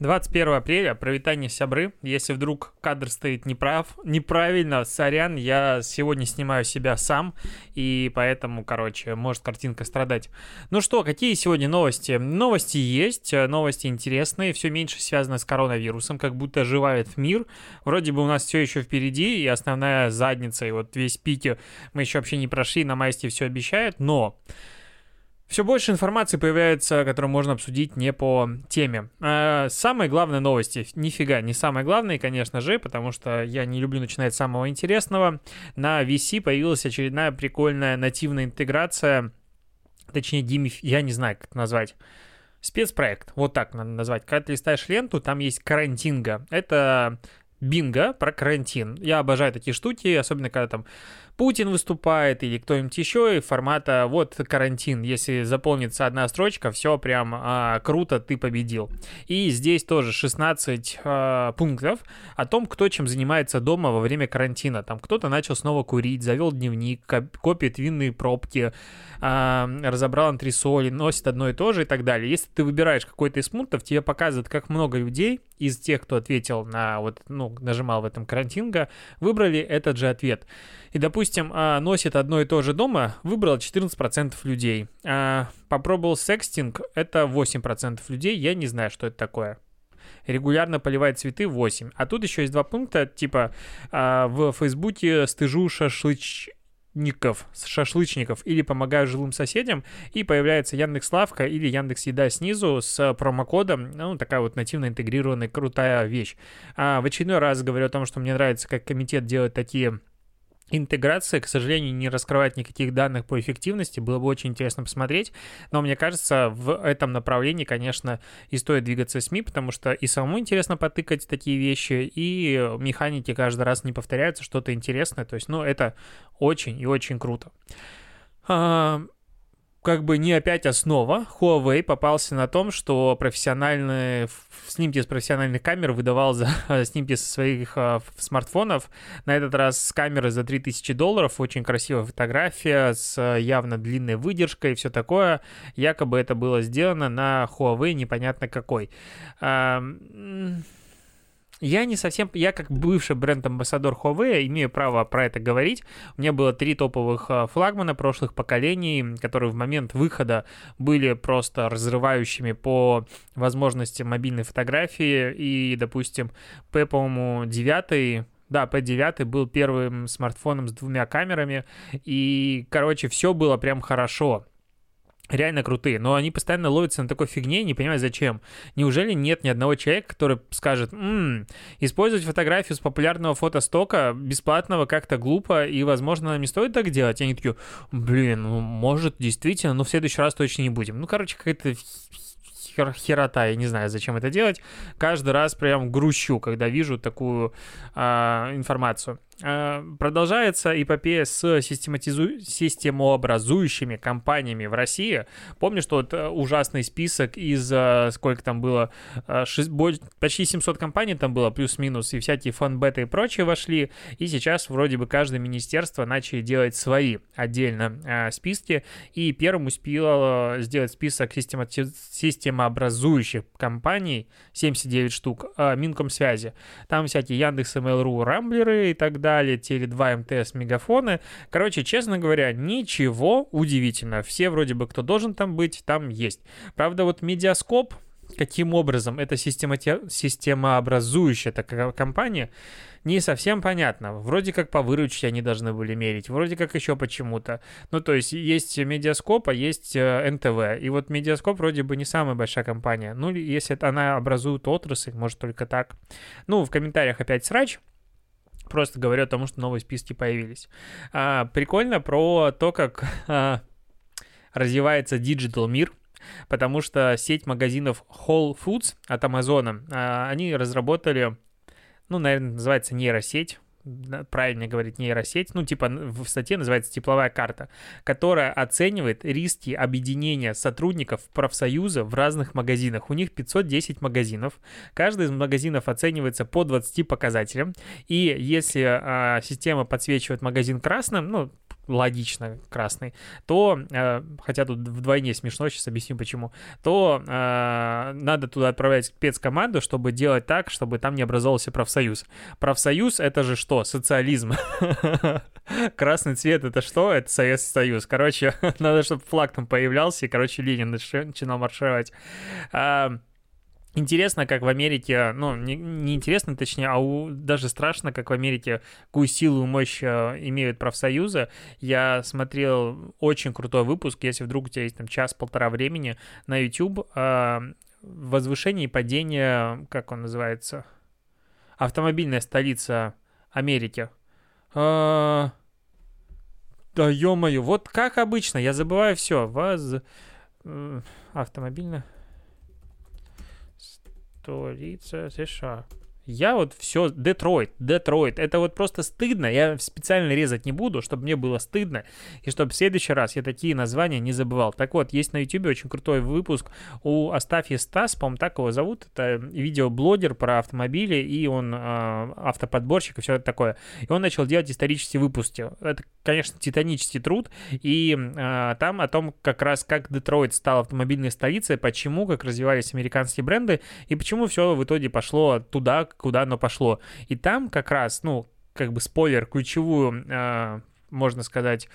21 апреля, провитание сябры. Если вдруг кадр стоит неправ, неправильно, сорян, я сегодня снимаю себя сам, и поэтому, короче, может картинка страдать. Ну что, какие сегодня новости? Новости есть, новости интересные, все меньше связано с коронавирусом, как будто оживает мир. Вроде бы у нас все еще впереди, и основная задница, и вот весь пики мы еще вообще не прошли, на майсте все обещают, но... Все больше информации появляется, которую можно обсудить не по теме. А самые главные новости, нифига, не самые главные, конечно же, потому что я не люблю начинать с самого интересного. На VC появилась очередная прикольная нативная интеграция, точнее, Димиф, я не знаю, как это назвать. Спецпроект, вот так надо назвать. Когда ты листаешь ленту, там есть карантинга. Это бинго про карантин. Я обожаю такие штуки, особенно когда там Путин выступает или кто-нибудь еще, и формата вот карантин, если заполнится одна строчка, все прям а, круто, ты победил. И здесь тоже 16 а, пунктов о том, кто чем занимается дома во время карантина. Там кто-то начал снова курить, завел дневник, копит винные пробки, а, разобрал антресоли, носит одно и то же и так далее. Если ты выбираешь какой-то из пунктов, тебе показывают, как много людей из тех, кто ответил на вот, ну, нажимал в этом карантинга, выбрали этот же ответ. И, допустим, а, носит одно и то же дома, выбрал 14% людей. А, попробовал секстинг, это 8% людей, я не знаю, что это такое регулярно поливает цветы 8. А тут еще есть два пункта, типа а, в Фейсбуке стыжу шашлыч шашлычников, шашлычников или помогаю жилым соседям, и появляется Яндекс Лавка или Яндекс Еда снизу с промокодом, ну, такая вот нативно интегрированная крутая вещь. А в очередной раз говорю о том, что мне нравится, как комитет делает такие Интеграция, к сожалению, не раскрывает никаких данных по эффективности, было бы очень интересно посмотреть, но мне кажется, в этом направлении, конечно, и стоит двигаться СМИ, потому что и самому интересно потыкать такие вещи, и механики каждый раз не повторяются, что-то интересное, то есть, ну, это очень и очень круто. А, как бы не опять основа. Huawei попался на том, что профессиональные снимки с профессиональных камер выдавал за снимки со своих а, смартфонов. На этот раз с камеры за 3000 долларов. Очень красивая фотография с явно длинной выдержкой и все такое. Якобы это было сделано на Huawei непонятно какой. А, я не совсем, я как бывший бренд-амбассадор Huawei имею право про это говорить. У меня было три топовых а, флагмана прошлых поколений, которые в момент выхода были просто разрывающими по возможности мобильной фотографии. И, допустим, P, по-моему, 9 да, P9 был первым смартфоном с двумя камерами, и, короче, все было прям хорошо реально крутые, но они постоянно ловятся на такой фигне, не понимаю зачем. Неужели нет ни одного человека, который скажет, м-м, использовать фотографию с популярного фотостока бесплатного как-то глупо, и, возможно, нам не стоит так делать? И они такие, блин, ну, может, действительно, но в следующий раз точно не будем. Ну, короче, какая-то хер херота, я не знаю, зачем это делать. Каждый раз прям грущу, когда вижу такую а, информацию. Э, продолжается эпопея с систематизу... системообразующими компаниями в России. Помню, что вот э, ужасный список из, э, сколько там было, 6... почти 700 компаний там было, плюс-минус, и всякие фанбеты и прочие вошли, и сейчас вроде бы каждое министерство начали делать свои отдельно списки, и первым успел сделать список системати... системообразующих компаний, 79 штук, Минкомсвязи. Там всякие Яндекс, Mail.ru, Рамблеры и так далее, Теле2, МТС, Мегафоны. Короче, честно говоря, ничего удивительного. Все вроде бы, кто должен там быть, там есть. Правда, вот Медиаскоп, каким образом эта системати... системообразующая такая компания, не совсем понятно. Вроде как по выручке они должны были мерить, вроде как еще почему-то. Ну, то есть есть Медиаскоп, а есть э, НТВ. И вот Медиаскоп вроде бы не самая большая компания. Ну, если она образует отрасль, может только так. Ну, в комментариях опять срач. Просто говорю о том, что новые списки появились. А, прикольно про то, как а, развивается digital мир, потому что сеть магазинов Whole Foods от Амазона, они разработали, ну, наверное, называется нейросеть, правильно говорить нейросеть, ну, типа в статье называется тепловая карта, которая оценивает риски объединения сотрудников профсоюза в разных магазинах. У них 510 магазинов. Каждый из магазинов оценивается по 20 показателям. И если а, система подсвечивает магазин красным, ну, логично красный, то, э, хотя тут вдвойне смешно, сейчас объясню почему, то э, надо туда отправлять спецкоманду, чтобы делать так, чтобы там не образовался профсоюз. Профсоюз — это же что? Социализм. Красный цвет — это что? Это Советский Союз. Короче, надо, чтобы флаг там появлялся, и, короче, Ленин начинал маршировать. Интересно, как в Америке, ну, не, не интересно, точнее, а у, даже страшно, как в Америке, какую силу и мощь э, имеют профсоюзы. Я смотрел очень крутой выпуск, если вдруг у тебя есть там час-полтора времени на YouTube, э, возвышение и падение, как он называется, автомобильная столица Америки. Э, да ё-моё, вот как обычно, я забываю все. Воз... Э, автомобильная столица США. Я вот все, Детройт, Детройт, это вот просто стыдно, я специально резать не буду, чтобы мне было стыдно, и чтобы в следующий раз я такие названия не забывал. Так вот, есть на YouTube очень крутой выпуск у Астафьи Стас, по-моему, так его зовут, это видеоблогер про автомобили, и он э, автоподборщик и все такое. И он начал делать исторические выпуски. Это, конечно, титанический труд, и э, там о том, как раз как Детройт стал автомобильной столицей, почему, как развивались американские бренды, и почему все в итоге пошло туда, куда оно пошло. И там как раз, ну, как бы спойлер, ключевую, э, можно сказать,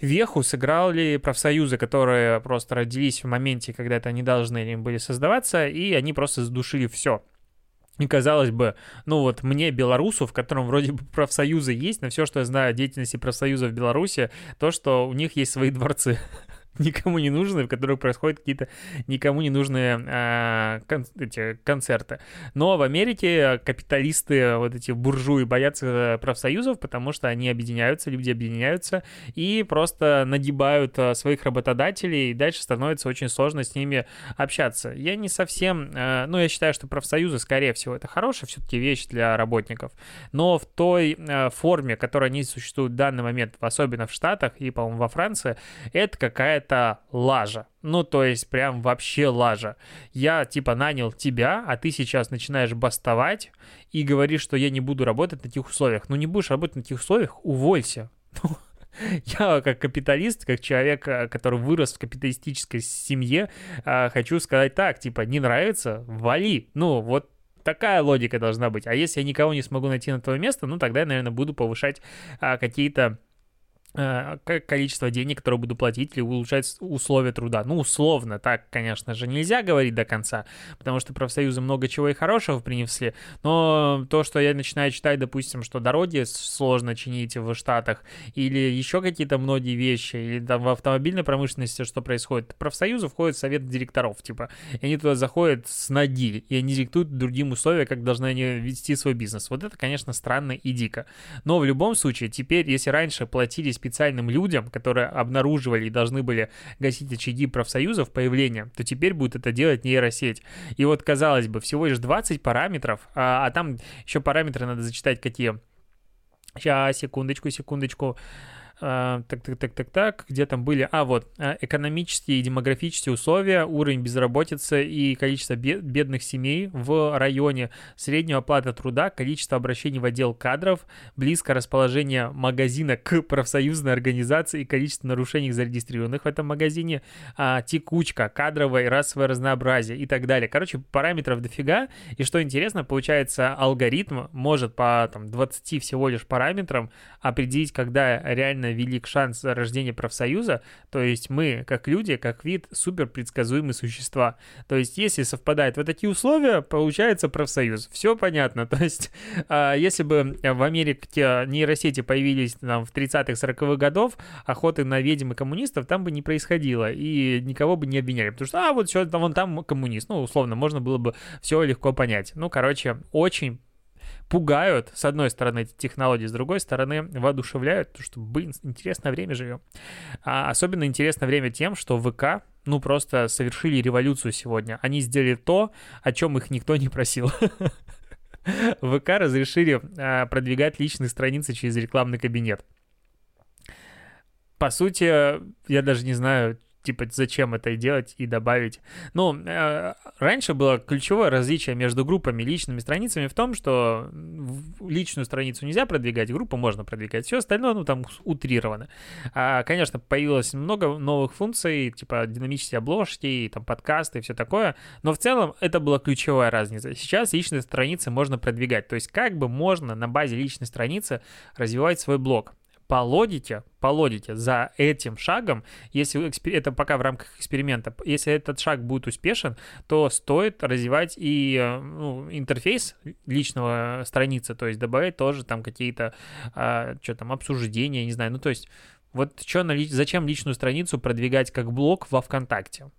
веху сыграли профсоюзы, которые просто родились в моменте, когда это они должны им были создаваться, и они просто задушили все. И казалось бы, ну вот мне, белорусу, в котором вроде бы профсоюзы есть, но все, что я знаю о деятельности профсоюза в Беларуси, то, что у них есть свои дворцы. никому не нужные, в которых происходят какие-то никому не нужные а, кон- эти концерты. Но в Америке капиталисты, вот эти буржуи, боятся профсоюзов, потому что они объединяются, люди объединяются и просто нагибают а, своих работодателей, и дальше становится очень сложно с ними общаться. Я не совсем, а, ну, я считаю, что профсоюзы, скорее всего, это хорошая все-таки вещь для работников, но в той а, форме, которой они существуют в данный момент, особенно в Штатах и, по-моему, во Франции, это какая-то это лажа. Ну, то есть прям вообще лажа. Я типа нанял тебя, а ты сейчас начинаешь бастовать и говоришь, что я не буду работать на тех условиях. Ну, не будешь работать на тех условиях, уволься. Я как капиталист, как человек, э, который вырос в капиталистической семье, э, хочу сказать так, типа, не нравится, вали. Ну, вот такая логика должна быть. А если я никого не смогу найти на твое место, ну, тогда я, наверное, буду повышать а, какие-то количество денег, которое буду платить, или улучшать условия труда. Ну, условно, так, конечно же, нельзя говорить до конца, потому что профсоюзы много чего и хорошего принесли, но то, что я начинаю читать, допустим, что дороги сложно чинить в Штатах, или еще какие-то многие вещи, или там в автомобильной промышленности что происходит, профсоюзы входят в совет директоров, типа, и они туда заходят с ноги, и они диктуют другим условия, как должны они вести свой бизнес. Вот это, конечно, странно и дико. Но в любом случае, теперь, если раньше платились специальным людям, которые обнаруживали и должны были гасить очаги профсоюзов появления, то теперь будет это делать нейросеть. И вот, казалось бы, всего лишь 20 параметров, а, а там еще параметры надо зачитать какие. Сейчас, секундочку, секундочку. А, так, так, так, так, так, где там были? А, вот, а, экономические и демографические условия, уровень безработицы и количество бедных семей в районе, средняя оплата труда, количество обращений в отдел кадров, близкое расположение магазина к профсоюзной организации и количество нарушений зарегистрированных в этом магазине, а, текучка, кадровое и расовое разнообразие и так далее. Короче, параметров дофига, и что интересно, получается, алгоритм может по там, 20 всего лишь параметрам определить, когда реально действительно велик шанс рождения профсоюза, то есть мы, как люди, как вид, супер предсказуемые существа. То есть если совпадает вот такие условия, получается профсоюз. Все понятно. То есть а, если бы в Америке нейросети появились там, в 30-х, 40-х годов, охоты на ведьм и коммунистов там бы не происходило, и никого бы не обвиняли, потому что, а, вот там, вон там коммунист, ну, условно, можно было бы все легко понять. Ну, короче, очень пугают, с одной стороны, эти технологии, с другой стороны, воодушевляют, потому что, блин, интересное время живем. А особенно интересное время тем, что ВК, ну, просто совершили революцию сегодня. Они сделали то, о чем их никто не просил. ВК разрешили а, продвигать личные страницы через рекламный кабинет. По сути, я даже не знаю, типа, зачем это делать и добавить. Ну, э, раньше было ключевое различие между группами и личными страницами в том, что личную страницу нельзя продвигать, группу можно продвигать, все остальное, ну, там утрировано. А, конечно, появилось много новых функций, типа динамические обложки, там подкасты и все такое, но в целом это была ключевая разница. Сейчас личные страницы можно продвигать, то есть как бы можно на базе личной страницы развивать свой блог по логике, по логике за этим шагом, если это пока в рамках эксперимента, если этот шаг будет успешен, то стоит развивать и э, ну, интерфейс личного страницы, то есть добавить тоже там какие-то, а, что там, обсуждения, не знаю, ну то есть вот что, зачем личную страницу продвигать как блог во ВКонтакте?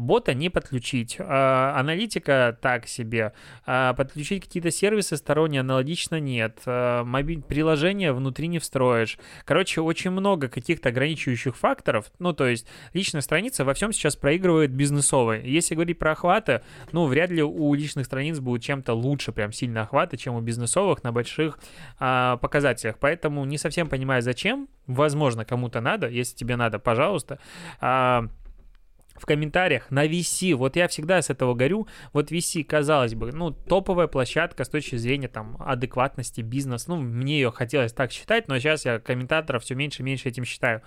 Бота не подключить, а, аналитика так себе, а, подключить какие-то сервисы сторонние аналогично нет, а, мобиль, приложение внутри не встроишь. Короче, очень много каких-то ограничивающих факторов, ну, то есть личная страница во всем сейчас проигрывает бизнесовой. Если говорить про охваты, ну, вряд ли у личных страниц будет чем-то лучше, прям сильно охваты, чем у бизнесовых на больших показателях. Поэтому не совсем понимаю, зачем. Возможно, кому-то надо, если тебе надо, пожалуйста. А, в комментариях на VC. Вот я всегда с этого горю. Вот VC, казалось бы, ну, топовая площадка с точки зрения там адекватности бизнес. Ну, мне ее хотелось так считать, но сейчас я комментаторов все меньше и меньше этим считаю.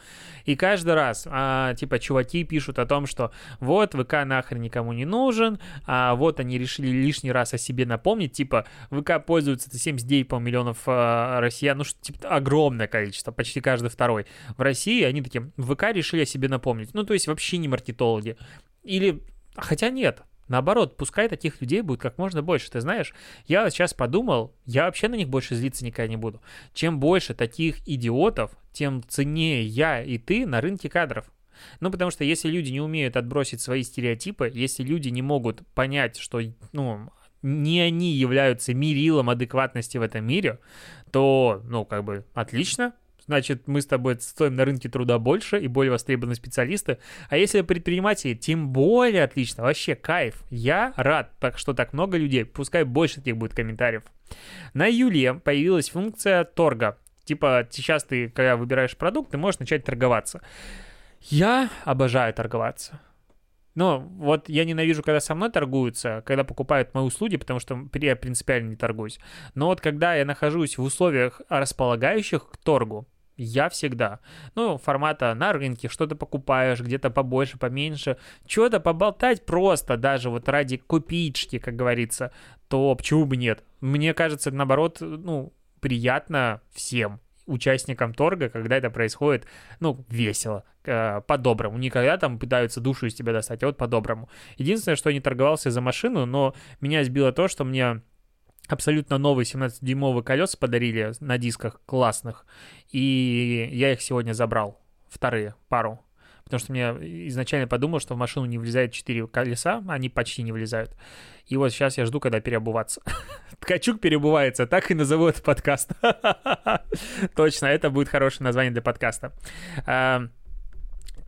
И каждый раз, а, типа, чуваки пишут о том, что вот ВК нахрен никому не нужен, а вот они решили лишний раз о себе напомнить, типа, ВК пользуется 79 по миллионов а, россиян, ну, что, типа, огромное количество, почти каждый второй. В России они такие, ВК решили о себе напомнить. Ну, то есть вообще не маркетологи итоге. Или, хотя нет, Наоборот, пускай таких людей будет как можно больше. Ты знаешь, я сейчас подумал, я вообще на них больше злиться никогда не буду. Чем больше таких идиотов, тем ценнее я и ты на рынке кадров. Ну, потому что если люди не умеют отбросить свои стереотипы, если люди не могут понять, что, ну, не они являются мерилом адекватности в этом мире, то, ну, как бы, отлично, значит, мы с тобой стоим на рынке труда больше и более востребованные специалисты. А если предприниматели, тем более отлично, вообще кайф. Я рад, так что так много людей, пускай больше таких будет комментариев. На Юле появилась функция торга. Типа, сейчас ты, когда выбираешь продукт, ты можешь начать торговаться. Я обожаю торговаться. Но вот я ненавижу, когда со мной торгуются, когда покупают мои услуги, потому что я принципиально не торгуюсь. Но вот когда я нахожусь в условиях, располагающих к торгу, я всегда. Ну, формата на рынке, что-то покупаешь, где-то побольше, поменьше. Что-то поболтать просто, даже вот ради купички, как говорится, то почему бы нет? Мне кажется, наоборот, ну, приятно всем участникам торга, когда это происходит, ну, весело, э, по-доброму. Никогда там пытаются душу из тебя достать, а вот по-доброму. Единственное, что я не торговался за машину, но меня сбило то, что мне абсолютно новые 17-дюймовые колеса подарили на дисках классных, и я их сегодня забрал, вторые, пару. Потому что мне изначально подумал, что в машину не влезает 4 колеса, они почти не влезают. И вот сейчас я жду, когда переобуваться. Ткачук переобувается, так и назову этот подкаст. Точно, это будет хорошее название для подкаста.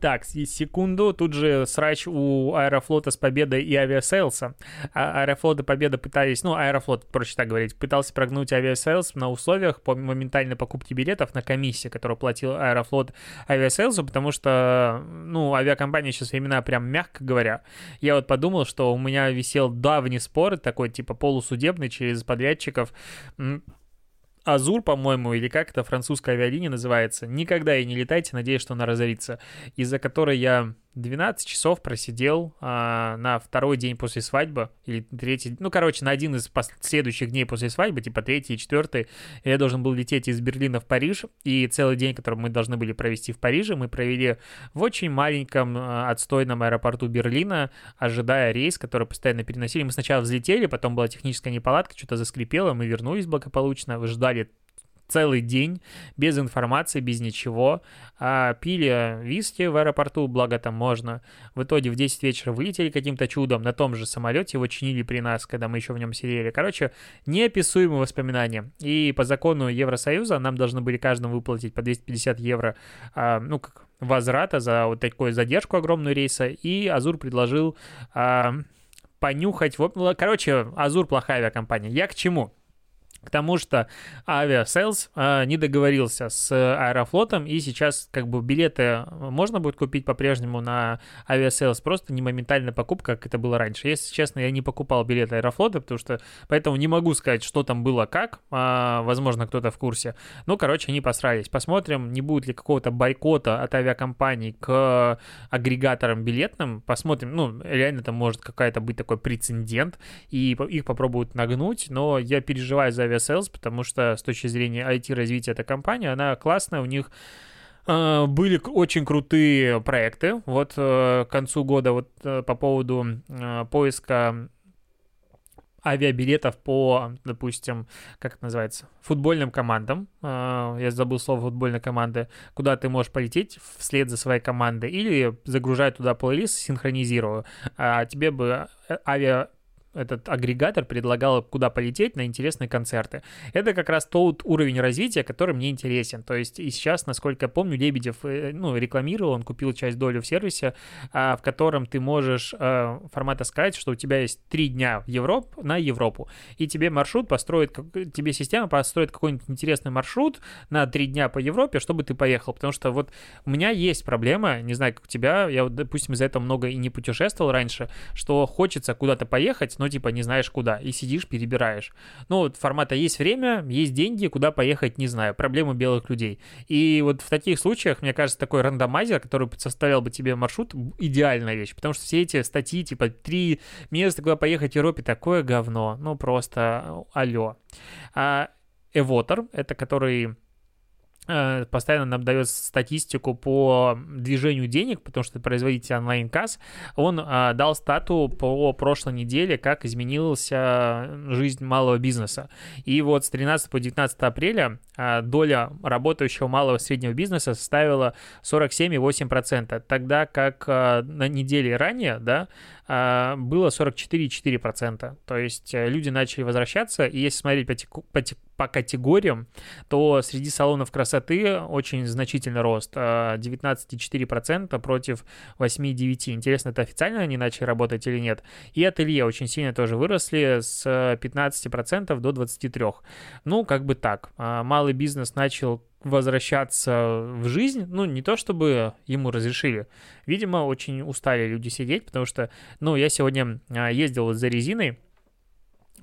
Так, секунду, тут же срач у Аэрофлота с победой и авиасейлса. А Аэрофлот и Победа пытались, ну, Аэрофлот, проще так говорить, пытался прогнуть авиасейлс на условиях по моментальной покупки билетов на комиссии, которую платил Аэрофлот авиасейлсу, потому что, ну, авиакомпания сейчас времена прям мягко говоря. Я вот подумал, что у меня висел давний спор, такой типа полусудебный через подрядчиков, Азур, по-моему, или как это французская авиалиния называется, никогда и не летайте, надеюсь, что она разорится, из-за которой я 12 часов просидел а, на второй день после свадьбы, или третий, ну, короче, на один из следующих дней после свадьбы, типа третий и четвертый, я должен был лететь из Берлина в Париж, и целый день, который мы должны были провести в Париже, мы провели в очень маленьком а, отстойном аэропорту Берлина, ожидая рейс, который постоянно переносили. Мы сначала взлетели, потом была техническая неполадка, что-то заскрипело, мы вернулись благополучно, ждали целый день без информации, без ничего. А пили виски в аэропорту, благо там можно. В итоге в 10 вечера вылетели каким-то чудом. На том же самолете его чинили при нас, когда мы еще в нем сидели. Короче, неописуемые воспоминания. И по закону Евросоюза нам должны были каждому выплатить по 250 евро, а, ну, как возврата за вот такую задержку огромную рейса. И Азур предложил а, понюхать. Короче, Азур плохая авиакомпания. Я к чему? К тому, что Aviasales э, не договорился с Аэрофлотом, и сейчас как бы билеты можно будет купить по-прежнему на Aviasales, просто не моментальная покупка, как это было раньше. Если честно, я не покупал билеты Аэрофлота, потому что поэтому не могу сказать, что там было как, э, возможно, кто-то в курсе. Ну, короче, они посрались. Посмотрим, не будет ли какого-то бойкота от авиакомпаний к агрегаторам билетным, посмотрим, ну, реально там может какая-то быть такой прецедент, и их попробуют нагнуть, но я переживаю за авиакомпании Aviasales, потому что с точки зрения IT-развития эта компания, она классная, у них э, были очень крутые проекты. Вот э, к концу года вот э, по поводу поиска авиабилетов по, допустим, как это называется, футбольным командам. Я забыл слово футбольной команды. Куда ты можешь полететь вслед за своей командой или загружать туда плейлист, синхронизирую. А тебе бы авиа этот агрегатор предлагал, куда полететь на интересные концерты. Это как раз тот уровень развития, который мне интересен. То есть и сейчас, насколько я помню, Лебедев э, ну, рекламировал, он купил часть доли в сервисе, а, в котором ты можешь э, формата сказать, что у тебя есть три дня в Европ, на Европу, и тебе маршрут построит, тебе система построит какой-нибудь интересный маршрут на три дня по Европе, чтобы ты поехал. Потому что вот у меня есть проблема, не знаю, как у тебя, я, допустим, из-за этого много и не путешествовал раньше, что хочется куда-то поехать, но но типа не знаешь куда, и сидишь, перебираешь. Ну, вот формата есть время, есть деньги, куда поехать, не знаю, проблемы белых людей. И вот в таких случаях, мне кажется, такой рандомайзер, который составлял бы тебе маршрут, идеальная вещь, потому что все эти статьи, типа, три места, куда поехать в Европе, такое говно, ну, просто алло. А Эвотер, это который постоянно нам дает статистику по движению денег, потому что производитель онлайн-касс, он а, дал стату по прошлой неделе, как изменилась жизнь малого бизнеса. И вот с 13 по 19 апреля а, доля работающего малого и среднего бизнеса составила 47,8%, тогда как а, на неделе ранее, да, а, было 44,4%. То есть э, люди начали возвращаться, и если смотреть по, по, по категориям, то среди салонов красоты очень значительный рост, 19,4% а, против 8,9%. Интересно, это официально они начали работать или нет? И ателье очень сильно тоже выросли с 15% до 23%. Ну, как бы так. А, малый бизнес начал возвращаться в жизнь, ну, не то чтобы ему разрешили. Видимо, очень устали люди сидеть, потому что, ну, я сегодня а, ездил за резиной,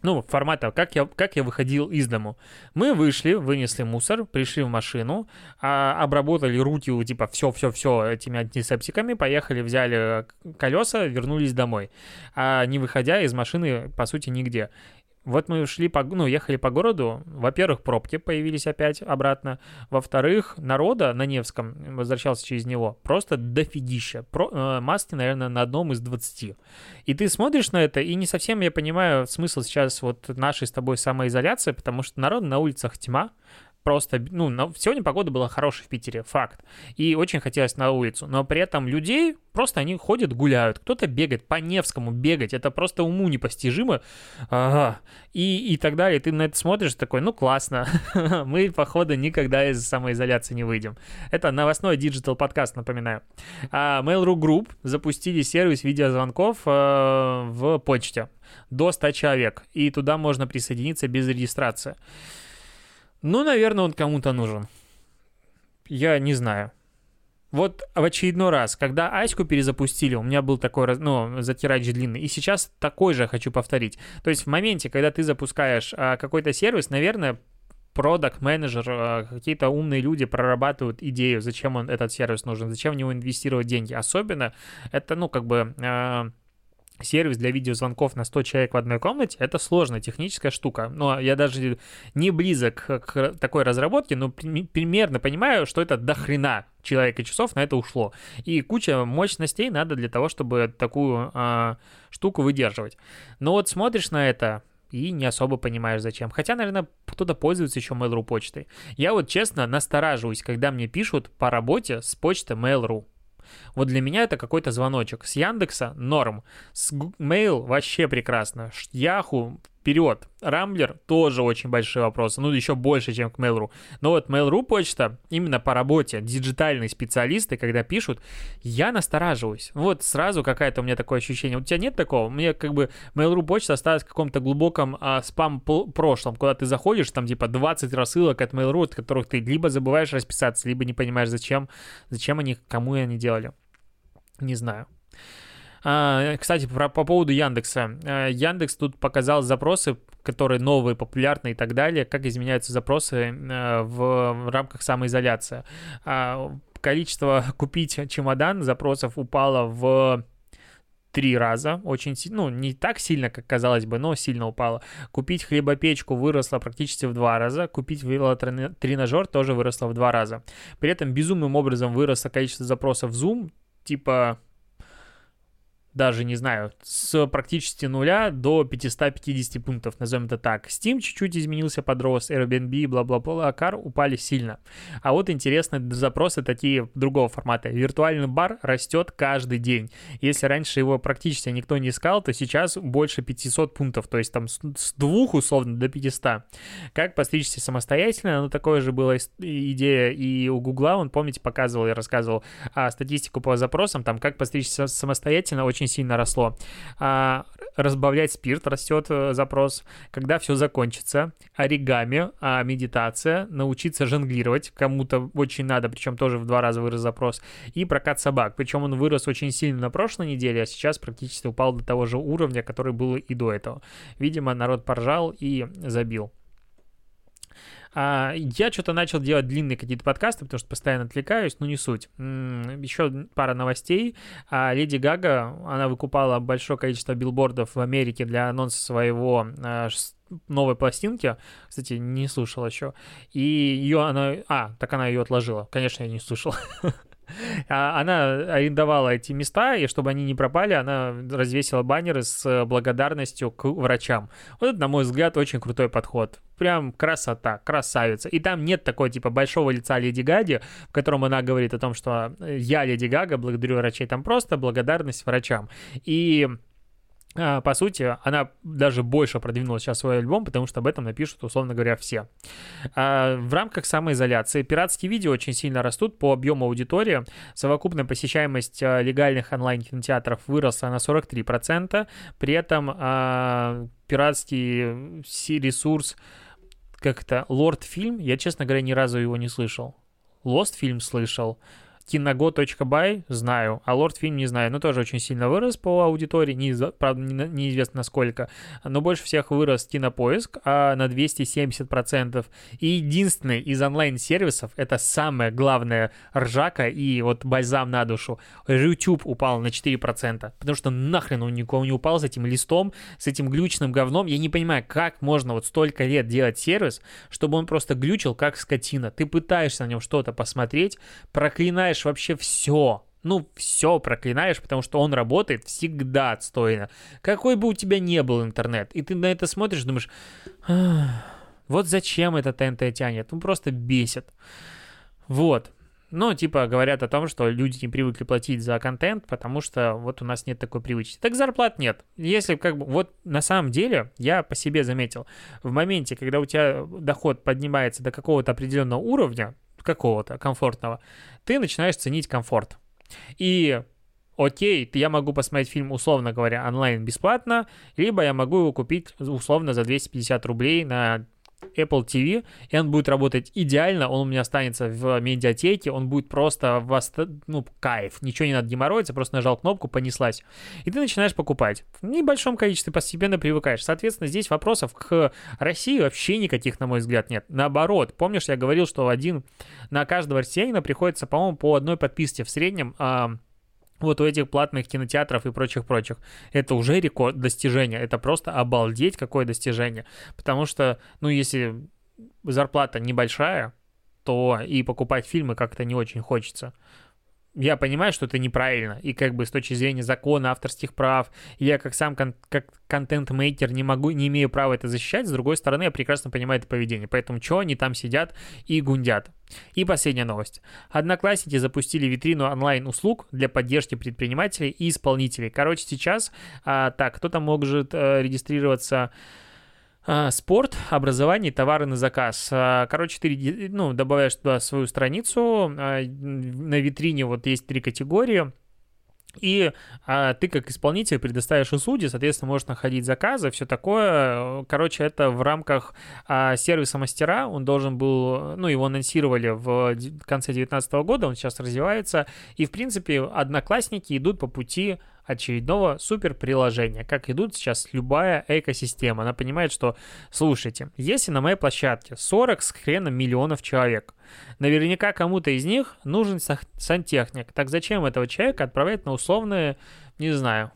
ну, формата, как я, как я выходил из дому. Мы вышли, вынесли мусор, пришли в машину, а, обработали руки, типа, все-все-все этими антисептиками, поехали, взяли колеса, вернулись домой, а не выходя из машины, по сути, нигде. Вот мы шли по, ну, ехали по городу. Во-первых, пробки появились опять обратно. Во-вторых, народа на Невском, возвращался через него, просто дофигища. Про, э, маски, наверное, на одном из 20. И ты смотришь на это, и не совсем я понимаю смысл сейчас вот нашей с тобой самоизоляции, потому что народ на улицах тьма, просто, ну, сегодня погода была хорошая в Питере, факт. И очень хотелось на улицу. Но при этом людей просто они ходят, гуляют. Кто-то бегает по Невскому, бегать. Это просто уму непостижимо. Ага. И, и так далее. Ты на это смотришь такой, ну, классно. Мы, походу, никогда из самоизоляции не выйдем. Это новостной digital подкаст, напоминаю. А, Mail.ru Group запустили сервис видеозвонков э, в почте до 100 человек. И туда можно присоединиться без регистрации. Ну, наверное, он кому-то нужен. Я не знаю. Вот в очередной раз, когда Аську перезапустили, у меня был такой, ну, затирач длинный, и сейчас такой же хочу повторить. То есть в моменте, когда ты запускаешь а, какой-то сервис, наверное, продакт менеджер а, какие-то умные люди прорабатывают идею, зачем он этот сервис нужен, зачем в него инвестировать деньги. Особенно это, ну, как бы... А, сервис для видеозвонков на 100 человек в одной комнате, это сложная техническая штука. Но я даже не близок к такой разработке, но примерно понимаю, что это до хрена человека часов на это ушло. И куча мощностей надо для того, чтобы такую э, штуку выдерживать. Но вот смотришь на это, и не особо понимаешь зачем. Хотя, наверное, кто-то пользуется еще Mail.ru почтой. Я вот честно настораживаюсь, когда мне пишут по работе с почты Mail.ru. Вот для меня это какой-то звоночек. С Яндекса норм. С Mail вообще прекрасно. Яху Вперед. Рамблер тоже очень большие вопросы, ну еще больше, чем к Mail.ru. Но вот Mail.ru почта именно по работе, диджитальные специалисты, когда пишут, я настораживаюсь. Вот сразу какое-то у меня такое ощущение. У тебя нет такого? Мне как бы Mail.ru почта осталась в каком-то глубоком а, спам-прошлом, куда ты заходишь, там типа 20 рассылок от Mail.ru, от которых ты либо забываешь расписаться, либо не понимаешь, зачем, зачем они, кому они делали. Не знаю. А, кстати, про, по поводу Яндекса. А, Яндекс тут показал запросы, которые новые, популярные и так далее, как изменяются запросы а, в, в рамках самоизоляции. А, количество купить чемодан запросов упало в три раза, очень сильно, ну, не так сильно, как казалось бы, но сильно упало. Купить хлебопечку выросло практически в два раза, купить велотренажер тоже выросло в два раза. При этом безумным образом выросло количество запросов Zoom, типа даже, не знаю, с практически нуля до 550 пунктов, назовем это так. Steam чуть-чуть изменился, подрос, Airbnb, бла-бла-бла, Car упали сильно. А вот интересные запросы такие другого формата. Виртуальный бар растет каждый день. Если раньше его практически никто не искал, то сейчас больше 500 пунктов, то есть там с двух условно до 500. Как постричься самостоятельно, ну такое же была идея и у Гугла, он, помните, показывал и рассказывал а, статистику по запросам, там как постричься самостоятельно, очень очень сильно росло. А, разбавлять спирт растет э, запрос. Когда все закончится, оригами, а медитация, научиться жонглировать, кому-то очень надо, причем тоже в два раза вырос запрос, и прокат собак. Причем он вырос очень сильно на прошлой неделе, а сейчас практически упал до того же уровня, который был и до этого. Видимо, народ поржал и забил. А, я что-то начал делать длинные какие-то подкасты, потому что постоянно отвлекаюсь, но не суть. Еще пара новостей. А, Леди Гага, она выкупала большое количество билбордов в Америке для анонса своего а, новой пластинки, кстати, не слушал еще, и ее она, а, так она ее отложила, конечно, я не слушал, она арендовала эти места, и чтобы они не пропали, она развесила баннеры с благодарностью к врачам. Вот это, на мой взгляд, очень крутой подход. Прям красота, красавица. И там нет такого типа большого лица Леди Гаги, в котором она говорит о том, что я Леди Гага, благодарю врачей. Там просто благодарность врачам. И а, по сути, она даже больше продвинула сейчас свой альбом, потому что об этом напишут, условно говоря, все. А, в рамках самоизоляции пиратские видео очень сильно растут по объему аудитории. Совокупная посещаемость а, легальных онлайн-кинотеатров выросла на 43%. При этом пиратский ресурс как-то Лорд фильм, я, честно говоря, ни разу его не слышал. Lost фильм слышал, Киного.бай знаю, а Лорд фильм не знаю, но тоже очень сильно вырос по аудитории, не, правда неизвестно насколько, но больше всех вырос Кинопоиск а на 270%. И единственный из онлайн-сервисов, это самая главная ржака и вот бальзам на душу, YouTube упал на 4%, потому что нахрен он никого не упал с этим листом, с этим глючным говном. Я не понимаю, как можно вот столько лет делать сервис, чтобы он просто глючил, как скотина. Ты пытаешься на нем что-то посмотреть, проклинаешь проклинаешь вообще все. Ну, все проклинаешь, потому что он работает всегда отстойно. Какой бы у тебя не был интернет. И ты на это смотришь, думаешь, вот зачем это ТНТ тянет? Ну, просто бесит. Вот. Ну, типа, говорят о том, что люди не привыкли платить за контент, потому что вот у нас нет такой привычки. Так зарплат нет. Если как бы, вот на самом деле, я по себе заметил, в моменте, когда у тебя доход поднимается до какого-то определенного уровня, какого-то комфортного, ты начинаешь ценить комфорт. И окей, я могу посмотреть фильм, условно говоря, онлайн бесплатно, либо я могу его купить условно за 250 рублей на Apple TV, и он будет работать идеально, он у меня останется в медиатеке, он будет просто вас, ну, кайф, ничего не надо геморроиться, просто нажал кнопку, понеслась. И ты начинаешь покупать. В небольшом количестве постепенно привыкаешь. Соответственно, здесь вопросов к России вообще никаких, на мой взгляд, нет. Наоборот, помнишь, я говорил, что один на каждого россиянина приходится, по-моему, по одной подписке в среднем вот у этих платных кинотеатров и прочих-прочих. Это уже рекорд достижения. Это просто обалдеть, какое достижение. Потому что, ну, если зарплата небольшая, то и покупать фильмы как-то не очень хочется я понимаю, что это неправильно, и как бы с точки зрения закона, авторских прав, я как сам кон- как контент-мейкер не могу, не имею права это защищать, с другой стороны, я прекрасно понимаю это поведение, поэтому что они там сидят и гундят. И последняя новость. Одноклассники запустили витрину онлайн-услуг для поддержки предпринимателей и исполнителей. Короче, сейчас, а, так, кто там может а, регистрироваться спорт, образование, товары на заказ. А, короче, ты ну, добавляешь туда свою страницу. А, на витрине вот есть три категории. И а, ты как исполнитель предоставишь услуги, соответственно, можешь находить заказы, все такое. Короче, это в рамках а, сервиса мастера. Он должен был, ну, его анонсировали в конце 2019 года, он сейчас развивается. И, в принципе, одноклассники идут по пути очередного супер приложения, как идут сейчас любая экосистема. Она понимает, что, слушайте, если на моей площадке 40 с хреном миллионов человек, наверняка кому-то из них нужен сантехник. Так зачем этого человека отправлять на условные, не знаю,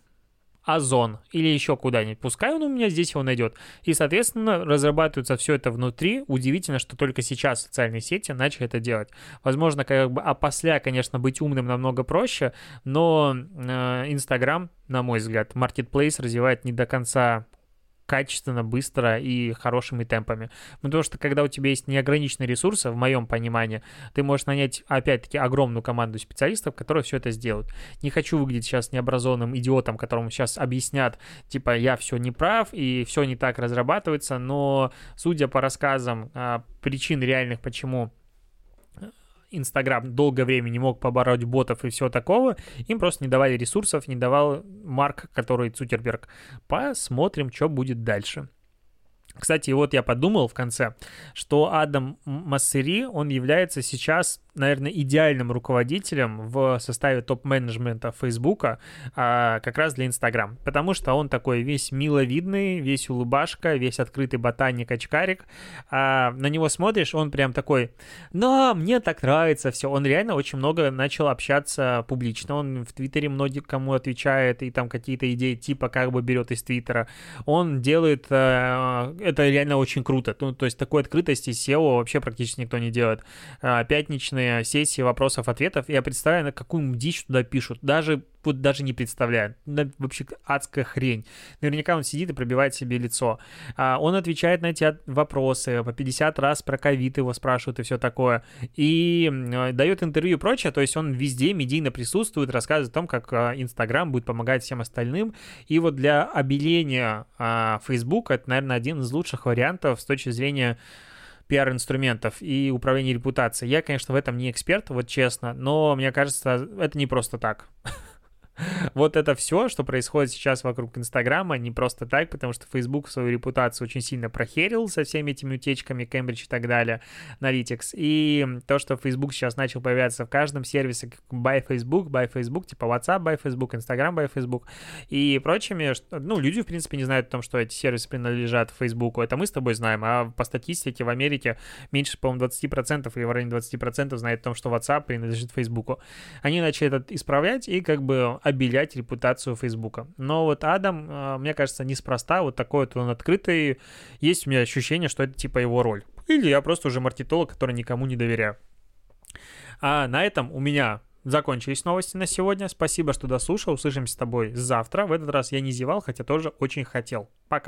Озон или еще куда-нибудь. Пускай он у меня здесь его найдет. И, соответственно, разрабатывается все это внутри. Удивительно, что только сейчас социальные сети начали это делать. Возможно, как бы опосля, конечно, быть умным намного проще, но Инстаграм, э, на мой взгляд, Marketplace развивает не до конца качественно, быстро и хорошими темпами. Потому что когда у тебя есть неограниченные ресурсы, в моем понимании, ты можешь нанять, опять-таки, огромную команду специалистов, которые все это сделают. Не хочу выглядеть сейчас необразованным идиотом, которому сейчас объяснят, типа, я все не прав и все не так разрабатывается, но судя по рассказам а, причин реальных, почему Инстаграм долгое время не мог побороть ботов и всего такого, им просто не давали ресурсов, не давал Марк, который Цукерберг. Посмотрим, что будет дальше. Кстати, вот я подумал в конце, что Адам Массери, он является сейчас наверное, идеальным руководителем в составе топ-менеджмента Фейсбука а, как раз для Инстаграм, потому что он такой весь миловидный, весь улыбашка, весь открытый ботаник-очкарик, а, на него смотришь, он прям такой, да, мне так нравится все, он реально очень много начал общаться публично, он в Твиттере многим кому отвечает, и там какие-то идеи типа как бы берет из Твиттера, он делает, а, это реально очень круто, ну, то есть такой открытости SEO вообще практически никто не делает, а, пятничные огромные сессии вопросов-ответов, я представляю, на какую дичь туда пишут. Даже вот даже не представляю. Да, вообще адская хрень. Наверняка он сидит и пробивает себе лицо. А, он отвечает на эти вопросы, по 50 раз про ковид его спрашивают и все такое. И дает интервью и прочее, то есть он везде медийно присутствует, рассказывает о том, как а, Инстаграм будет помогать всем остальным. И вот для обеления а, Facebook это, наверное, один из лучших вариантов с точки зрения пиар-инструментов и управления репутацией. Я, конечно, в этом не эксперт, вот честно, но мне кажется, это не просто так. вот это все, что происходит сейчас вокруг Инстаграма, не просто так, потому что Facebook свою репутацию очень сильно прохерил со всеми этими утечками, Cambridge и так далее, Analytics. И то, что Facebook сейчас начал появляться в каждом сервисе, как By Facebook, By Facebook, типа WhatsApp By Facebook, Instagram By Facebook и прочими, ну, люди, в принципе, не знают о том, что эти сервисы принадлежат Facebook. Это мы с тобой знаем, а по статистике в Америке меньше, по-моему, 20% или в районе 20% знает о том, что WhatsApp принадлежит Facebook. Они начали это исправлять и как бы обелять репутацию Фейсбука. Но вот Адам, а, мне кажется, неспроста, вот такой вот он открытый. Есть у меня ощущение, что это типа его роль. Или я просто уже маркетолог, который никому не доверяю. А на этом у меня закончились новости на сегодня. Спасибо, что дослушал. Услышимся с тобой завтра. В этот раз я не зевал, хотя тоже очень хотел. Пока.